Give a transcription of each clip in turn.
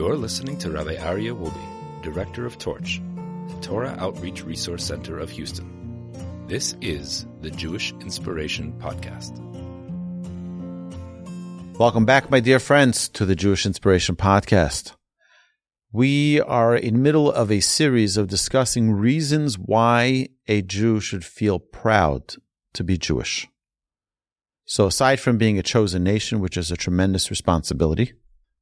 You're listening to Rabbi Aryeh Wolbe, Director of Torch, the Torah Outreach Resource Center of Houston. This is the Jewish Inspiration Podcast. Welcome back, my dear friends, to the Jewish Inspiration Podcast. We are in middle of a series of discussing reasons why a Jew should feel proud to be Jewish. So aside from being a chosen nation, which is a tremendous responsibility,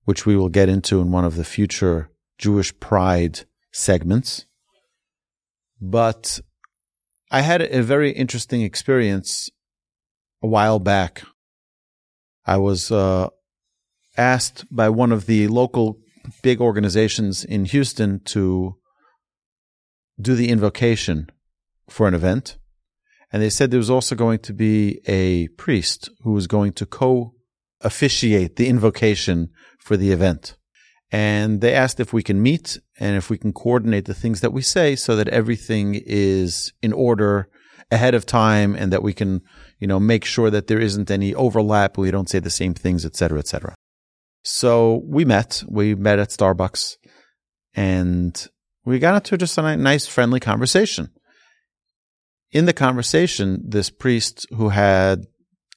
which we will get into in one of the future Jewish pride segments, but I had a very interesting experience a while back. I was uh, asked by one of the local big organizations in Houston to do the invocation for an event. And they said there was also going to be a priest who was going to co officiate the invocation for the event. And they asked if we can meet and if we can coordinate the things that we say so that everything is in order ahead of time and that we can, you know, make sure that there isn't any overlap. We don't say the same things, et cetera, et cetera. So we met, we met at Starbucks and we got into just a nice, friendly conversation. In the conversation, this priest who had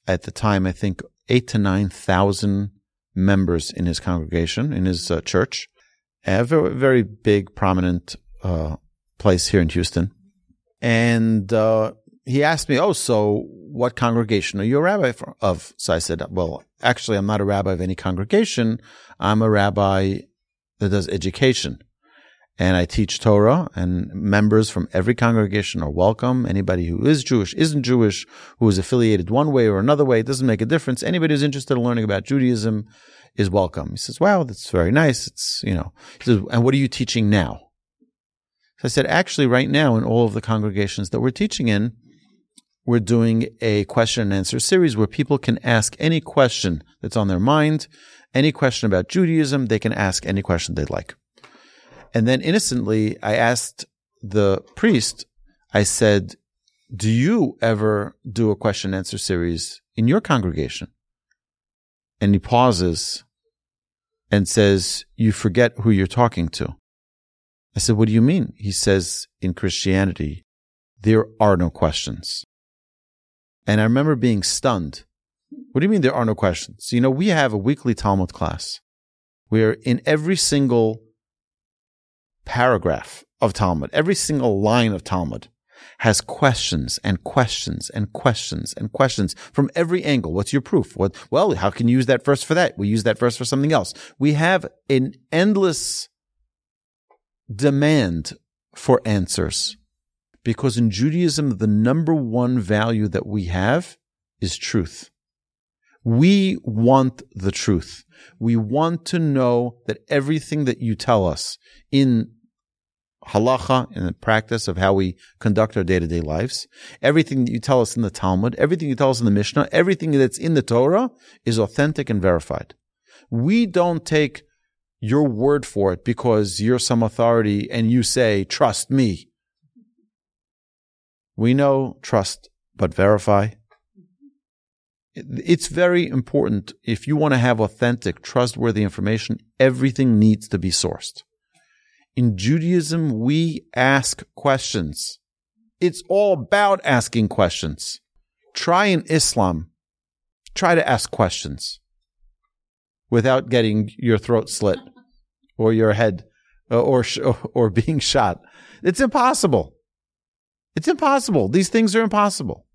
at the time, I think eight to 9,000 members in his congregation, in his uh, church, have a very, very big, prominent uh, place here in Houston. And uh, he asked me, Oh, so what congregation are you a rabbi of? So I said, Well, actually, I'm not a rabbi of any congregation. I'm a rabbi that does education. And I teach Torah, and members from every congregation are welcome. Anybody who is Jewish, isn't Jewish, who is affiliated one way or another way, it doesn't make a difference. Anybody who's interested in learning about Judaism is welcome. He says, Wow, that's very nice. It's, you know, he says, And what are you teaching now? So I said, Actually, right now, in all of the congregations that we're teaching in, we're doing a question and answer series where people can ask any question that's on their mind, any question about Judaism, they can ask any question they'd like. And then innocently, I asked the priest, I said, Do you ever do a question and answer series in your congregation? And he pauses and says, You forget who you're talking to. I said, What do you mean? He says, In Christianity, there are no questions. And I remember being stunned. What do you mean there are no questions? You know, we have a weekly Talmud class where in every single paragraph of Talmud, every single line of Talmud has questions and questions and questions and questions from every angle. What's your proof? What, well, how can you use that verse for that? We use that verse for something else. We have an endless demand for answers because in Judaism, the number one value that we have is truth. We want the truth. We want to know that everything that you tell us in halacha, in the practice of how we conduct our day to day lives, everything that you tell us in the Talmud, everything you tell us in the Mishnah, everything that's in the Torah is authentic and verified. We don't take your word for it because you're some authority and you say, trust me. We know trust, but verify. It's very important. If you want to have authentic, trustworthy information, everything needs to be sourced. In Judaism, we ask questions. It's all about asking questions. Try in Islam, try to ask questions without getting your throat slit or your head uh, or, or, or being shot. It's impossible. It's impossible. These things are impossible.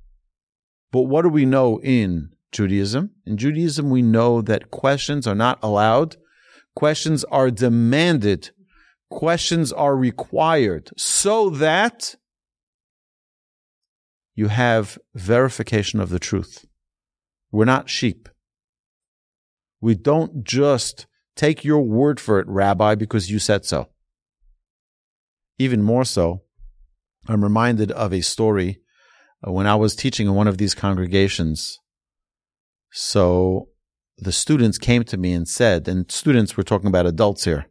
But what do we know in Judaism? In Judaism, we know that questions are not allowed. Questions are demanded. Questions are required so that you have verification of the truth. We're not sheep. We don't just take your word for it, Rabbi, because you said so. Even more so, I'm reminded of a story when I was teaching in one of these congregations. So the students came to me and said, and students, we're talking about adults here,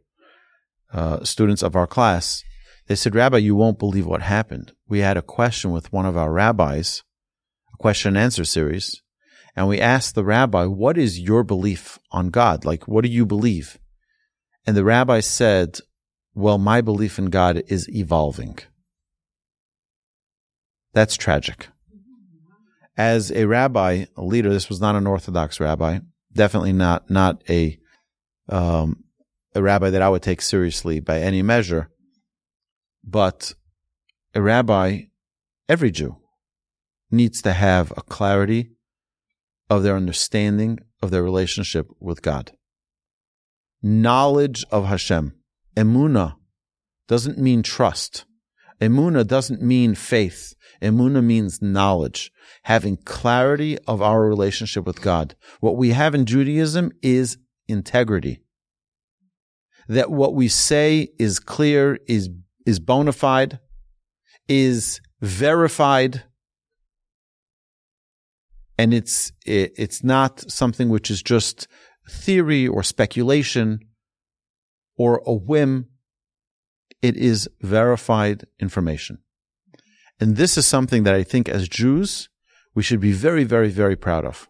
uh, students of our class, they said, Rabbi, you won't believe what happened. We had a question with one of our rabbis, a question and answer series, and we asked the rabbi, what is your belief on God? Like, what do you believe? And the rabbi said, Well, my belief in God is evolving. That's tragic. As a rabbi, a leader, this was not an Orthodox rabbi, definitely not not a um, a rabbi that I would take seriously by any measure, but a rabbi, every Jew, needs to have a clarity of their understanding of their relationship with God. Knowledge of Hashem. Emuna doesn't mean trust. Emuna doesn't mean faith. Emuna means knowledge, having clarity of our relationship with God. What we have in Judaism is integrity. That what we say is clear, is, is bona fide, is verified, and it's it, it's not something which is just theory or speculation or a whim. It is verified information. And this is something that I think as Jews, we should be very, very, very proud of.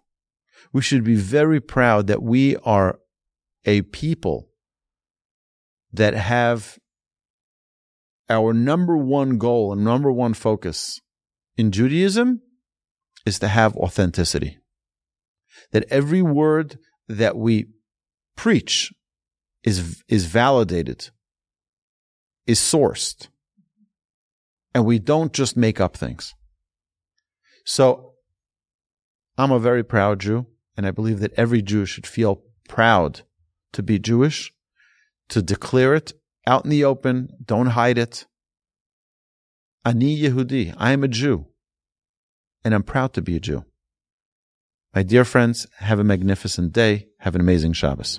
We should be very proud that we are a people that have our number one goal and number one focus in Judaism is to have authenticity. That every word that we preach is, is validated, is sourced, and we don't just make up things. So I'm a very proud Jew, and I believe that every Jew should feel proud to be Jewish, to declare it out in the open, don't hide it. Ani Yehudi, I am a Jew and I'm proud to be a Jew. My dear friends, have a magnificent day. Have an amazing Shabbos.